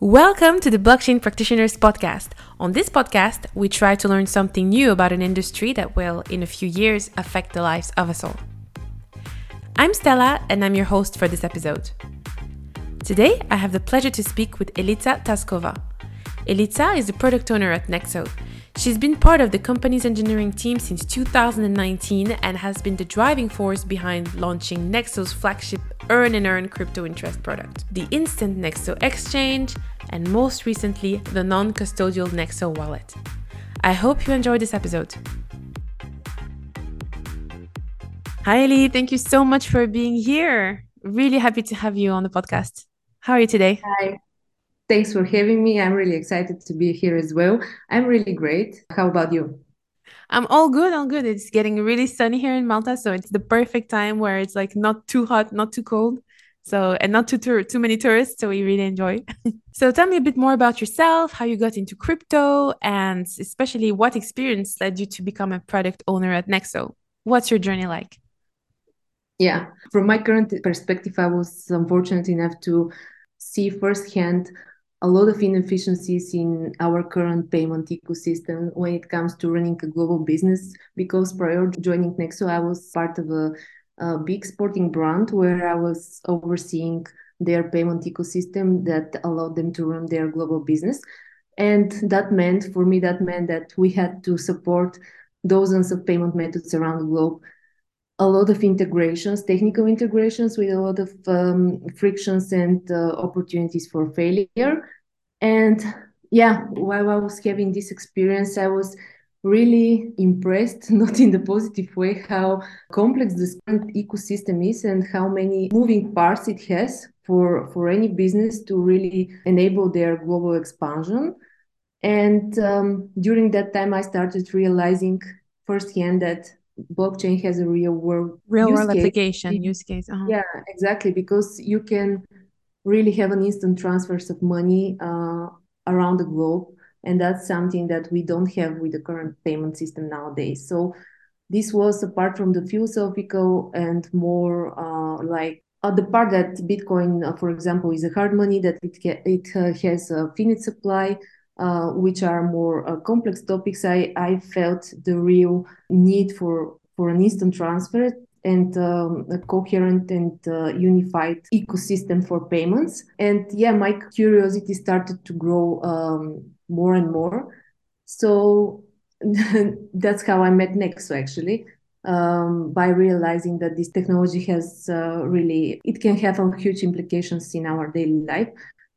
Welcome to the Blockchain Practitioners Podcast. On this podcast, we try to learn something new about an industry that will, in a few years, affect the lives of us all. I'm Stella, and I'm your host for this episode. Today, I have the pleasure to speak with Elitsa Taskova. Elitsa is the product owner at Nexo. She's been part of the company's engineering team since 2019 and has been the driving force behind launching Nexo's flagship Earn and Earn crypto interest product, the Instant Nexo Exchange, and most recently, the non custodial Nexo wallet. I hope you enjoyed this episode. Hi, Eli. Thank you so much for being here. Really happy to have you on the podcast. How are you today? Hi. Thanks for having me. I'm really excited to be here as well. I'm really great. How about you? I'm all good, all good. It's getting really sunny here in Malta, so it's the perfect time where it's like not too hot, not too cold. So and not too too, too many tourists, so we really enjoy. so tell me a bit more about yourself, how you got into crypto, and especially what experience led you to become a product owner at Nexo. What's your journey like? Yeah, from my current perspective, I was unfortunate enough to see firsthand a lot of inefficiencies in our current payment ecosystem when it comes to running a global business. Because prior to joining Nexo, I was part of a, a big sporting brand where I was overseeing their payment ecosystem that allowed them to run their global business. And that meant, for me, that meant that we had to support dozens of payment methods around the globe a lot of integrations, technical integrations with a lot of um, frictions and uh, opportunities for failure. And yeah, while I was having this experience, I was really impressed, not in the positive way, how complex this current ecosystem is and how many moving parts it has for, for any business to really enable their global expansion. And um, during that time, I started realizing firsthand that blockchain has a real world real world case. application use case uh-huh. yeah exactly because you can really have an instant transfers of money uh, around the globe and that's something that we don't have with the current payment system nowadays so this was apart from the philosophical and more uh, like uh, the part that bitcoin uh, for example is a hard money that it, it uh, has a finite supply uh, which are more uh, complex topics, I, I felt the real need for, for an instant transfer and um, a coherent and uh, unified ecosystem for payments. And yeah, my curiosity started to grow um, more and more. So that's how I met Nexo actually. Um, by realizing that this technology has uh, really it can have a huge implications in our daily life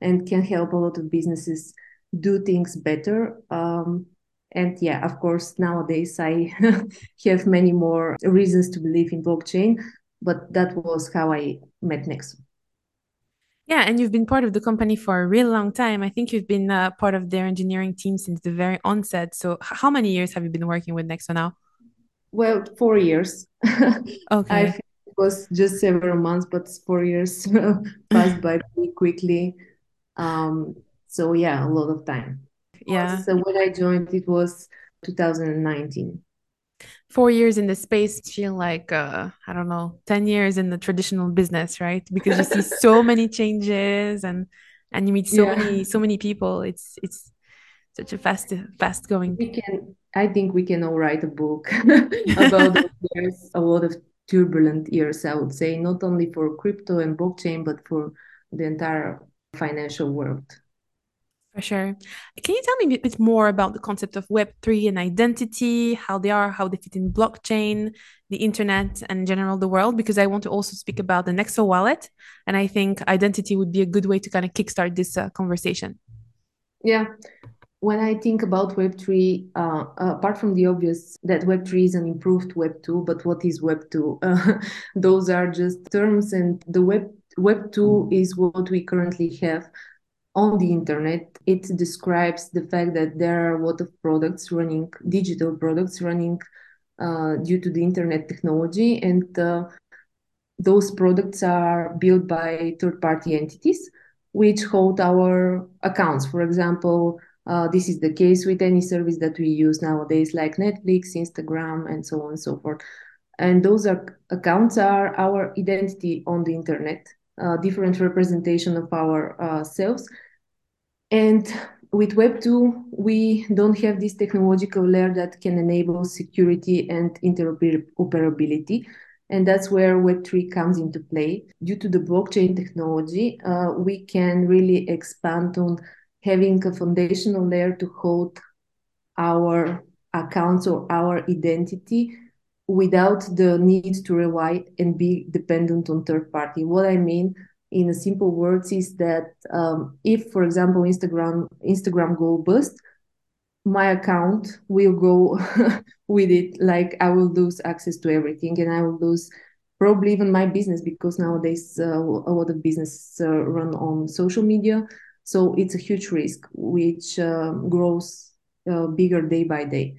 and can help a lot of businesses do things better. Um, and yeah, of course, nowadays I have many more reasons to believe in blockchain, but that was how I met Nexo. Yeah, and you've been part of the company for a real long time. I think you've been uh, part of their engineering team since the very onset. So, how many years have you been working with Nexo now? Well, four years. okay. I think it was just several months, but four years passed by pretty quickly. Um, so yeah, a lot of time. Yeah. So when I joined, it was 2019. Four years in the space feel like uh, I don't know, ten years in the traditional business, right? Because you see so many changes and and you meet so yeah. many so many people. It's it's such a fast fast going. We can. I think we can all write a book about those years. A lot of turbulent years, I would say, not only for crypto and blockchain, but for the entire financial world. For sure. Can you tell me a bit more about the concept of Web3 and identity, how they are, how they fit in blockchain, the internet, and in general the world? Because I want to also speak about the Nexo wallet. And I think identity would be a good way to kind of kickstart this uh, conversation. Yeah. When I think about Web3, uh, apart from the obvious that Web3 is an improved Web2, but what is Web2? Uh, those are just terms, and the Web Web2 is what we currently have on the internet. It describes the fact that there are a lot of products running, digital products running uh, due to the internet technology, and uh, those products are built by third party entities which hold our accounts. For example, uh, this is the case with any service that we use nowadays, like Netflix, Instagram, and so on and so forth. And those are, accounts are our identity on the internet, uh, different representation of our uh, selves And with Web 2, we don't have this technological layer that can enable security and interoperability. And that's where Web3 comes into play. Due to the blockchain technology, uh, we can really expand on having a foundational layer to hold our accounts or our identity without the need to rely and be dependent on third party. What I mean in simple words is that um, if, for example, Instagram Instagram go bust, my account will go with it. Like I will lose access to everything, and I will lose probably even my business because nowadays uh, a lot of business uh, run on social media. So it's a huge risk which uh, grows bigger day by day.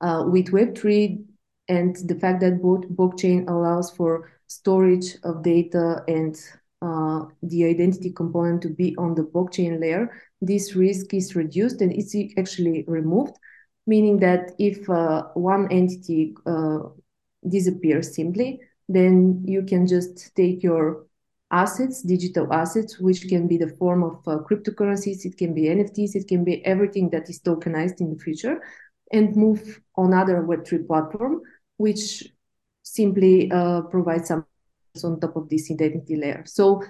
Uh, with Web3 and the fact that blockchain allows for storage of data and uh, the identity component to be on the blockchain layer, this risk is reduced and it's actually removed, meaning that if uh, one entity uh, disappears simply, then you can just take your assets, digital assets, which can be the form of uh, cryptocurrencies, it can be NFTs, it can be everything that is tokenized in the future, and move on other Web3 platform, which simply uh, provides some on top of this identity layer. So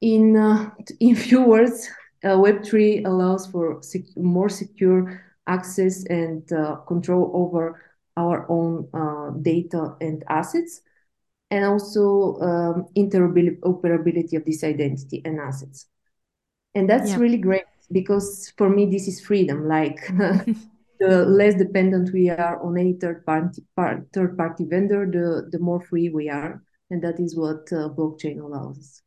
in, uh, in few words, uh, Web3 allows for sec more secure access and uh, control over our own uh, data and assets, and also um, interoperability of this identity and assets. And that's yeah. really great because for me, this is freedom. Like the less dependent we are on any third party, part, third party vendor, the, the more free we are. And that is what uh, blockchain allows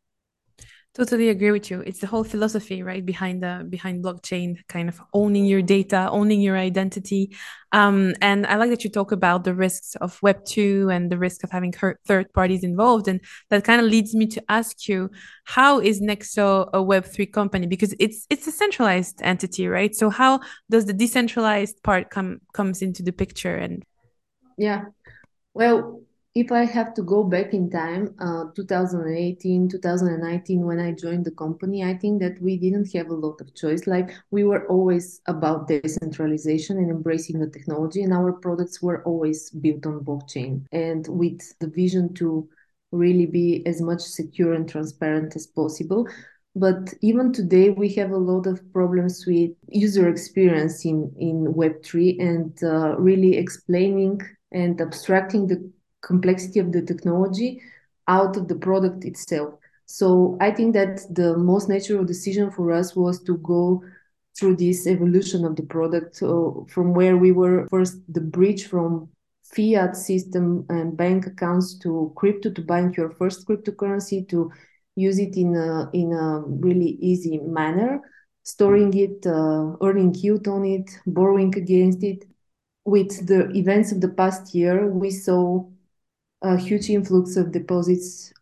totally agree with you. It's the whole philosophy right behind the behind blockchain kind of owning your data owning your identity. Um, and i like that you talk about the risks of web 2 and the risk of having third parties involved. And that kind of leads me to ask you how is nexo a web 3 company? Because it's it's a centralized entity right? So how does the decentralized part come comes into the picture? And yeah. Well if I have to go back in time, uh, 2018, 2019, when I joined the company, I think that we didn't have a lot of choice. Like we were always about decentralization and embracing the technology, and our products were always built on blockchain and with the vision to really be as much secure and transparent as possible. But even today, we have a lot of problems with user experience in, in Web3 and uh, really explaining and abstracting the complexity of the technology out of the product itself. So I think that the most natural decision for us was to go through this evolution of the product uh, from where we were first the bridge from fiat system and bank accounts to crypto to buying your first cryptocurrency to use it in a in a really easy manner storing it uh, earning yield on it borrowing against it with the events of the past year we saw a huge influx of deposits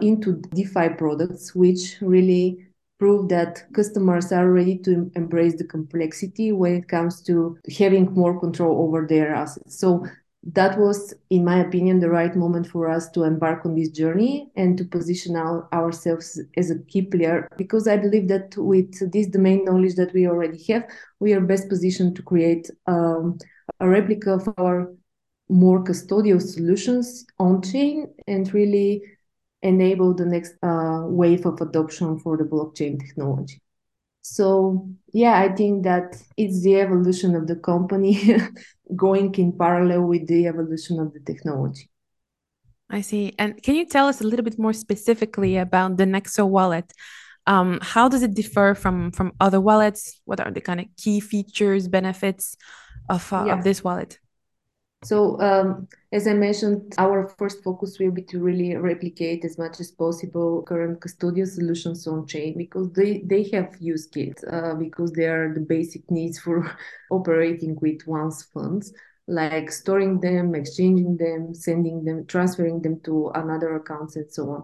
into DeFi products, which really prove that customers are ready to embrace the complexity when it comes to having more control over their assets. So that was, in my opinion, the right moment for us to embark on this journey and to position our, ourselves as a key player because I believe that with this domain knowledge that we already have, we are best positioned to create um, a replica of our more custodial solutions on chain and really enable the next uh, wave of adoption for the blockchain technology. So yeah, I think that it's the evolution of the company going in parallel with the evolution of the technology. I see. And can you tell us a little bit more specifically about the Nexo wallet? Um, how does it differ from from other wallets? What are the kind of key features, benefits of uh, yeah. of this wallet? So, um, as I mentioned, our first focus will be to really replicate as much as possible current custodial solutions on chain because they, they have use cases, uh, because they are the basic needs for operating with one's funds, like storing them, exchanging them, sending them, transferring them to another accounts, and so on.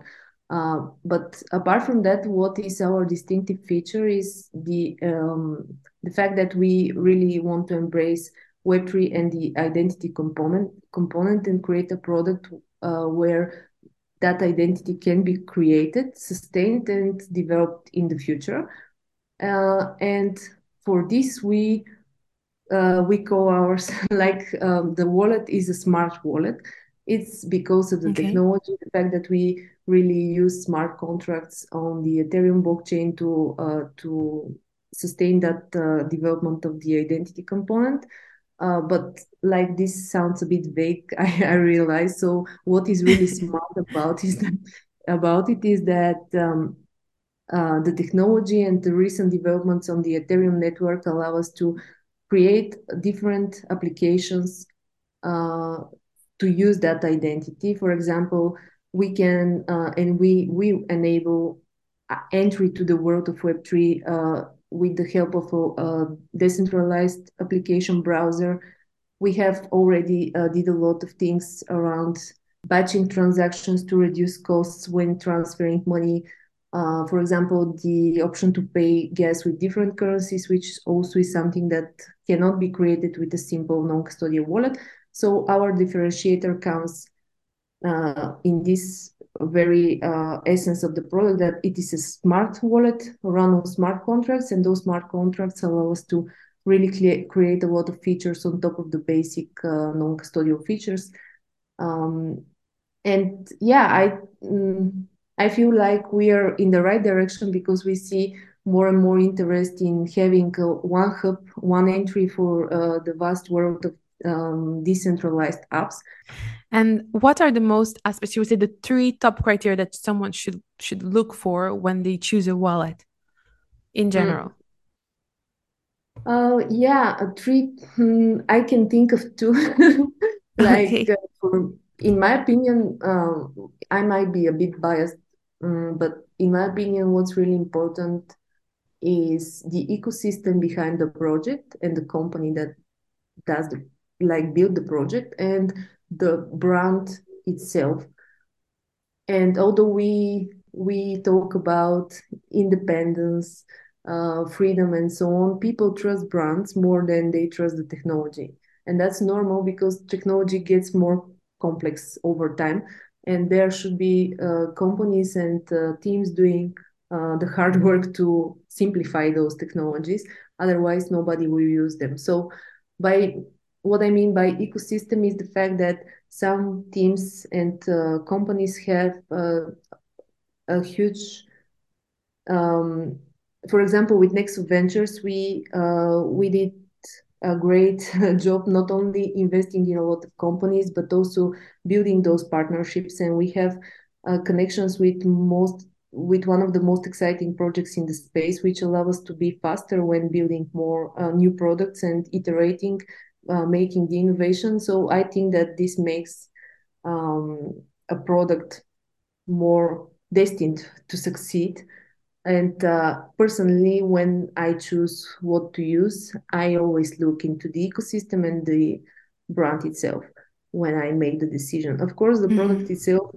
Uh, but apart from that, what is our distinctive feature is the um, the fact that we really want to embrace Web3 and the identity component component and create a product uh, where that identity can be created, sustained, and developed in the future. Uh, and for this, we uh, we call ours like um, the wallet is a smart wallet. It's because of the okay. technology, the fact that we really use smart contracts on the Ethereum blockchain to uh, to sustain that uh, development of the identity component. Uh, but like this sounds a bit vague, I, I realize. So what is really smart about is that, about it is that um, uh, the technology and the recent developments on the Ethereum network allow us to create different applications uh, to use that identity. For example, we can uh, and we we enable entry to the world of Web3 uh, with the help of a, a, decentralized application browser. We have already uh, did a lot of things around batching transactions to reduce costs when transferring money uh, for example, the option to pay gas with different currencies, which also is something that cannot be created with a simple non-custodial wallet. So our differentiator comes uh, in this very uh, essence of the product that it is a smart wallet run on smart contracts, and those smart contracts allow us to really create a lot of features on top of the basic uh, non-custodial features. Um, and yeah, I. Mm, I feel like we are in the right direction because we see more and more interest in having uh, one hub, one entry for uh, the vast world of um, decentralized apps. And what are the most aspects? You would say the three top criteria that someone should should look for when they choose a wallet, in general. Mm. Uh, yeah, a three. Hmm, I can think of two. like okay. uh, for, in my opinion, um, I might be a bit biased um, but in my opinion, what's really important is the ecosystem behind the project and the company that does the like build the project and the brand itself. And although we we talk about independence, uh, freedom, and so on, people trust brands more than they trust the technology, and that's normal because technology gets more complex over time. And there should be uh, companies and uh, teams doing uh, the hard work to simplify those technologies. Otherwise nobody will use them. So by what i mean by ecosystem is the fact that some teams and uh, companies have uh, a huge um, for example with nexo ventures we uh, we did a great job not only investing in a lot of companies but also building those partnerships. And we have uh, connections with most with one of the most exciting projects in the space which allow us to be faster when building more uh, new products and iterating uh, making the innovation so i think that this makes um, a product more destined to succeed and uh, personally, when I choose what to use, I always look into the ecosystem and the brand itself when I make the decision. Of course, the mm-hmm. product itself,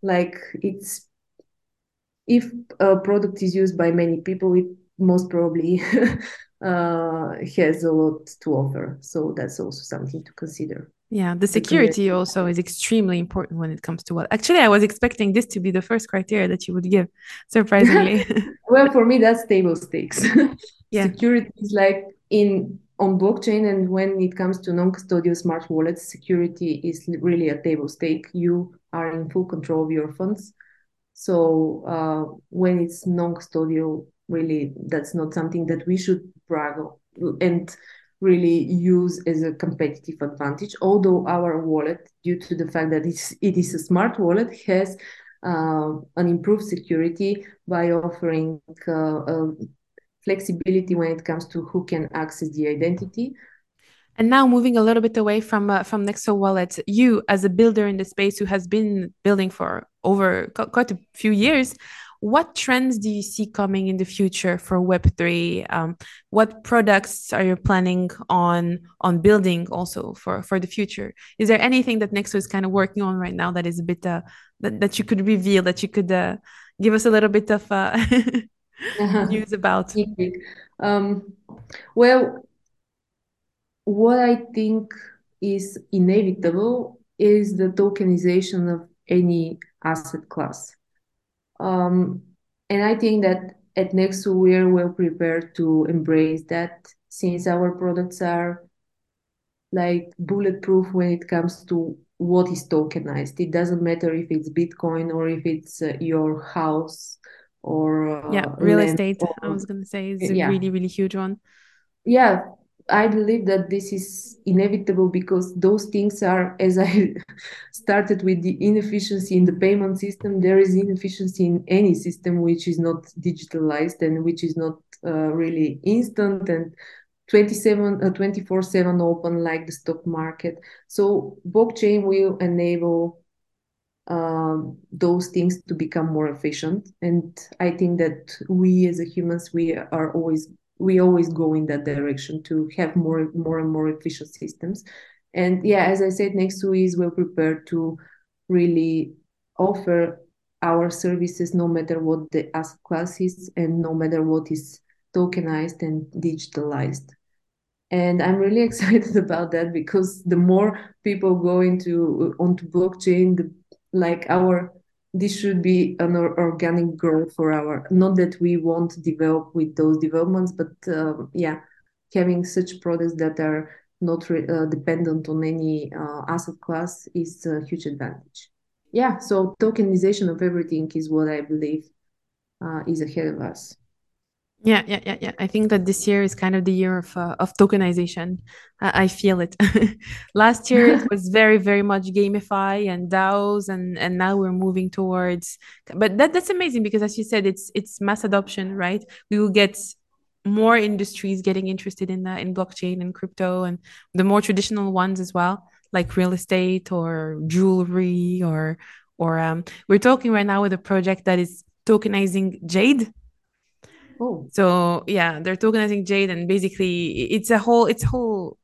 like it's if a product is used by many people, it most probably uh, has a lot to offer. So that's also something to consider. Yeah, the security also is extremely important when it comes to what. Actually, I was expecting this to be the first criteria that you would give, surprisingly. well, for me, that's table stakes. yeah. Security is like in on blockchain, and when it comes to non-custodial smart wallets, security is really a table stake. You are in full control of your funds. So uh, when it's non-custodial, really, that's not something that we should brag. And really use as a competitive advantage. Although our wallet, due to the fact that it's, it is a smart wallet, has uh, an improved security by offering uh, uh, flexibility when it comes to who can access the identity. And now moving a little bit away from uh, from Nexo Wallet, you as a builder in the space who has been building for over quite a few years, what trends do you see coming in the future for Web3? Um, what products are you planning on on building also for for the future? Is there anything that Nexo is kind of working on right now that is a bit uh, that, that you could reveal that you could uh, give us a little bit of uh, news about? Um, well, what I think is inevitable is the tokenization of any asset class. Um, and I think that at Nexo, we're well prepared to embrace that since our products are like bulletproof when it comes to what is tokenized. It doesn't matter if it's Bitcoin or if it's uh, your house or uh, yeah, real estate. Or, I was gonna say is yeah. a really really huge one. Yeah, I believe that this is inevitable because those things are, as I started with the inefficiency in the payment system, there is inefficiency in any system which is not digitalized and which is not uh, really instant and 27 uh, 24 7 open like the stock market. So blockchain will enable um, those things to become more efficient. And i think that we as humans we are always we always go in that direction to have more more and more efficient systems. And yeah as i said Nexo is well prepared to really offer our services no matter what the asset class is and no matter what is tokenized and digitalized. And i'm really excited about that because the more people go into onto blockchain the like our this should be an organic growth for our not that we won't develop with those developments but uh, yeah having such products that are not uh, dependent on any uh, asset class is a huge advantage. Yeah so tokenization of everything is what i believe uh, is ahead of us yeah, yeah, yeah, yeah. I think that this year is kind of the year of uh, of tokenization. Uh, I feel it. Last year it was very, very much GameFi and DAOs, and and now we're moving towards. But that that's amazing because, as you said, it's it's mass adoption, right? We will get more industries getting interested in that in blockchain and crypto, and the more traditional ones as well, like real estate or jewelry or or um. We're talking right now with a project that is tokenizing jade Oh. So yeah, they're tokenizing Jade, and basically it's a whole it's whole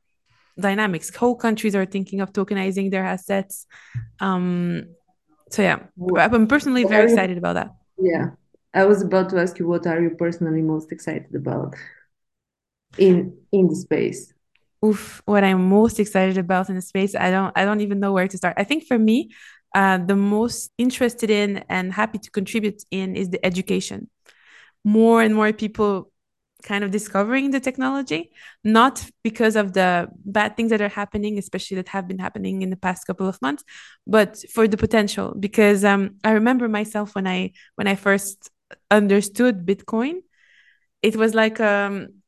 dynamics. Whole countries are thinking of tokenizing their assets. Um, so yeah, I'm personally very excited about that. Yeah, I was about to ask you, what are you personally most excited about in in the space? Oof, what I'm most excited about in the space, I don't I don't even know where to start. I think for me, uh, the most interested in and happy to contribute in is the education more and more people kind of discovering the technology, not because of the bad things that are happening, especially that have been happening in the past couple of months, but for the potential. Because um, I remember myself when I when I first understood Bitcoin, it was like um,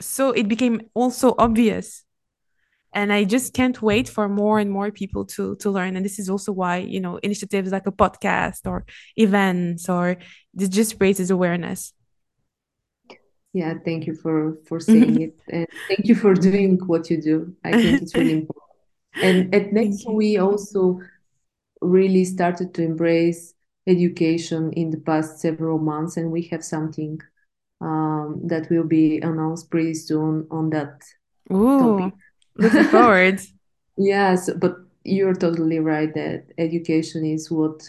so it became also obvious and i just can't wait for more and more people to to learn. And this is also why you know initiatives like a podcast or events or this just raises awareness. Yeah thank you for for saying it. And thank you for doing what you do. I think it's really important. And at Nexo we also really started to embrace education in the past several months and we have something um, that will be announced pretty soon on that Ooh. topic Looking forward. yes, but you're totally right that education is what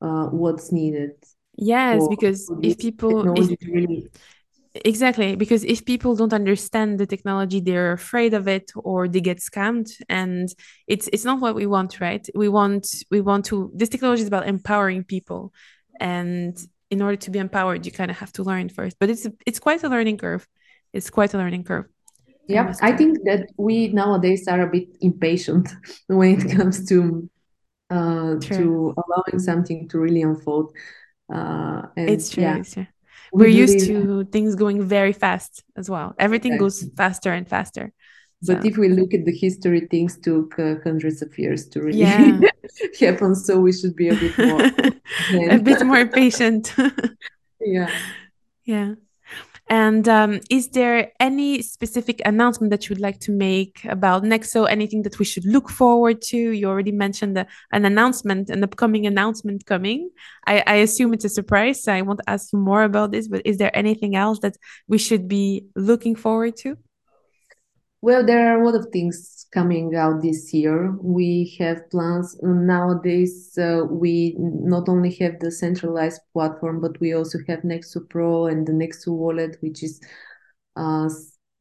uh, what's needed. Yes, because if people if, really exactly because if people don't understand the technology they're afraid of it or they get scammed and it's it's not what we want right we want we want to this technology is about empowering people and in order to be empowered you kind of have to learn first but it's it's quite a learning curve it's quite a learning curve yeah i think that we nowadays are a bit impatient when it comes to uh to allowing something to really unfold uh and it's true, yeah, it's true. we're we used to things going very fast as well everything exactly. goes faster and faster but so. if we look at the history things took uh, hundreds of years to really yeah. happen so we should be a bit more a bit more patient yeah yeah and um, is there any specific announcement that you would like to make about Nexo? Anything that we should look forward to? You already mentioned an announcement, an upcoming announcement coming. I, I assume it's a surprise. So I want to ask you more about this, but is there anything else that we should be looking forward to? Well, there are a lot of things coming out this year. We have plans nowadays. Uh, we not only have the centralized platform, but we also have Nexo Pro and the Nexo Wallet, which is uh,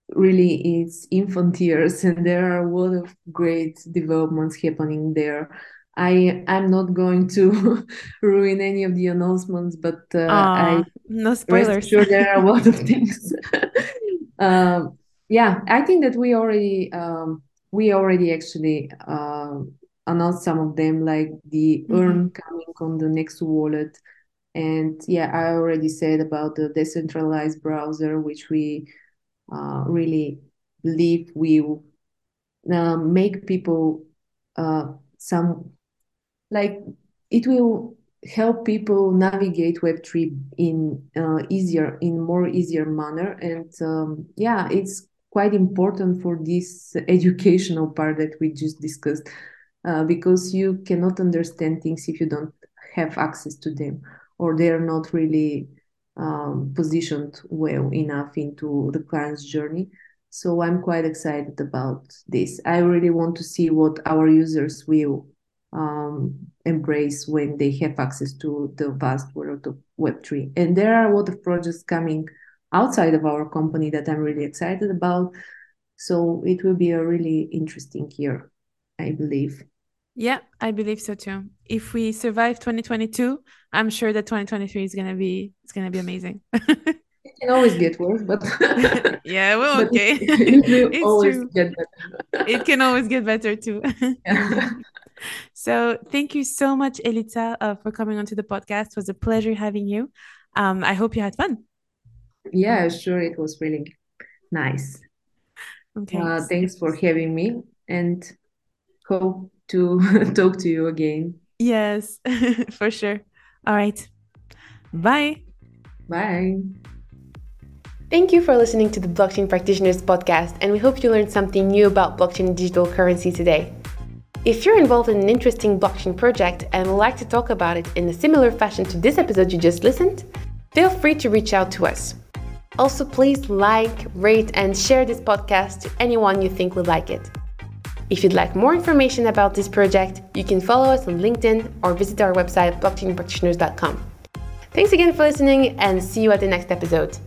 really its infant years, and there are a lot of great developments happening there. I I'm not going to ruin any of the announcements, but uh, I no spoilers. Sure, there are a lot of things. Yeah, I think that we already um, we already actually uh, announced some of them, like the mm-hmm. Earn coming on the Nexo wallet, and yeah, I already said about the decentralized browser, which we uh, really believe will uh, make people uh, some like it will help people navigate web3 in uh, easier in more easier manner and um, yeah it's quite important for this educational part that we just discussed uh, because you cannot understand things if you don't have access to them or they're not really um, positioned well enough into the client's journey so i'm quite excited about this i really want to see what our users will um, embrace when they have access to the vast world of Web3. And there are a lot of projects coming outside of our company that I'm really excited about. So it will be a really interesting year, I believe. Yeah, I believe so too. If we survive 2022, I'm sure that 2023 is gonna be it's gonna be amazing. it can always get worse, but yeah, well, okay. It, it it's always true. get better. it can always get better too. Yeah. So thank you so much, Elitsa, uh, for coming onto the podcast. It was a pleasure having you. Um, I hope you had fun. Yeah, sure. It was really nice. Okay. Uh, thanks for having me and hope to talk to you again. Yes, for sure. All right. Bye. Bye. Thank you for listening to the Blockchain Practitioners podcast, and we hope you learned something new about blockchain and digital currency today. If you're involved in an interesting blockchain project and would like to talk about it in a similar fashion to this episode you just listened, feel free to reach out to us. Also, please like, rate, and share this podcast to anyone you think would like it. If you'd like more information about this project, you can follow us on LinkedIn or visit our website blockchainpractitioners.com. Thanks again for listening and see you at the next episode.